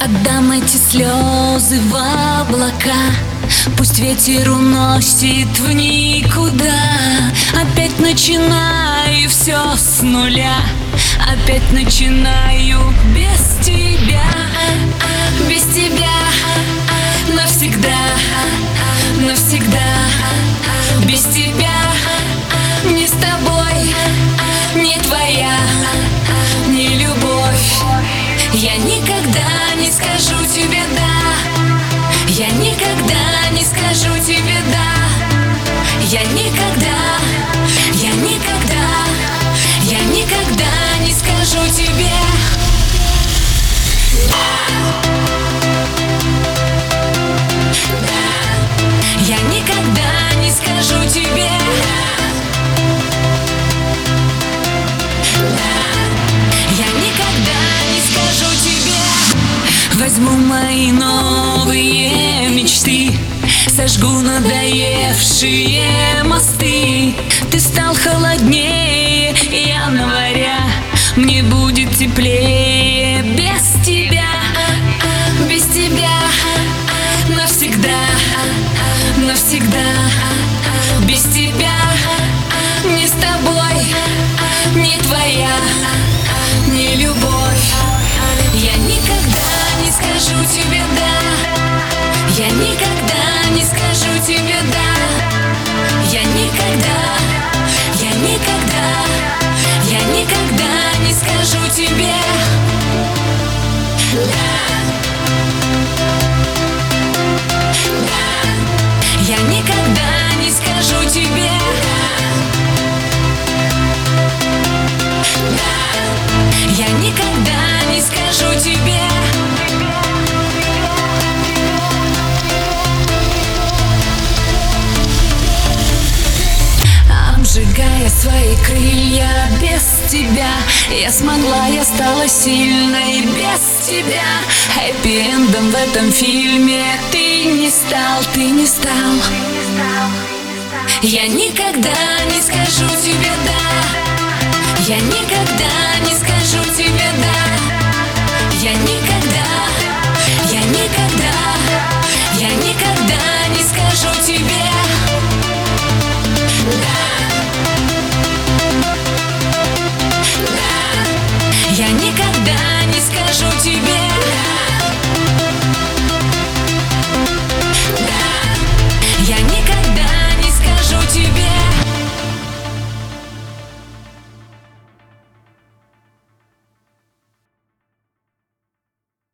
Отдам эти слезы в облака. Пусть ветер уносит в никуда. Опять начинаю все с нуля. Опять начинаю без тебя скажу тебе да Я никогда, я никогда Я никогда не скажу тебе скажу тебе Я никогда не скажу тебе Возьму мои новые мечты Сожгу надоевшие мосты. Ты стал холоднее января Мне будет теплее без тебя Без тебя. Навсегда Навсегда. Без тебя не с тобой Не твоя, крылья без тебя. Я смогла, я стала сильной без тебя. Хэппи-эндом в этом фильме Ты не стал, ты не стал. Я никогда не скажу тебе да Я никогда Я не скажу тебе.